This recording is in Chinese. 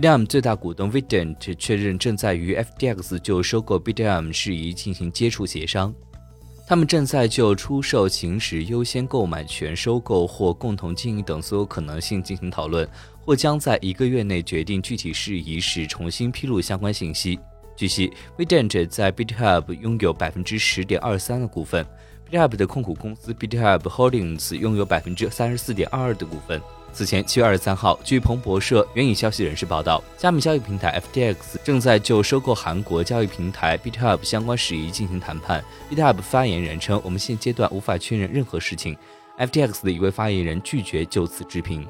BDM 最大股东 Vident 确认正在与 FDX 就收购 BDM 事宜进行接触协商。他们正在就出售、行使优先购买权、收购或共同经营等所有可能性进行讨论，或将在一个月内决定具体事宜时重新披露相关信息。据悉，Vident 在 BitHub 拥有百分之十点二三的股份，BitHub 的控股公司 BitHub Holdings 拥有百分之三十四点二二的股份。此前，七月二十三号，据彭博社援引消息人士报道，加密交易平台 FTX 正在就收购韩国交易平台 BitHub 相关事宜进行谈判。BitHub 发言人称：“我们现阶段无法确认任何事情。”FTX 的一位发言人拒绝就此置评。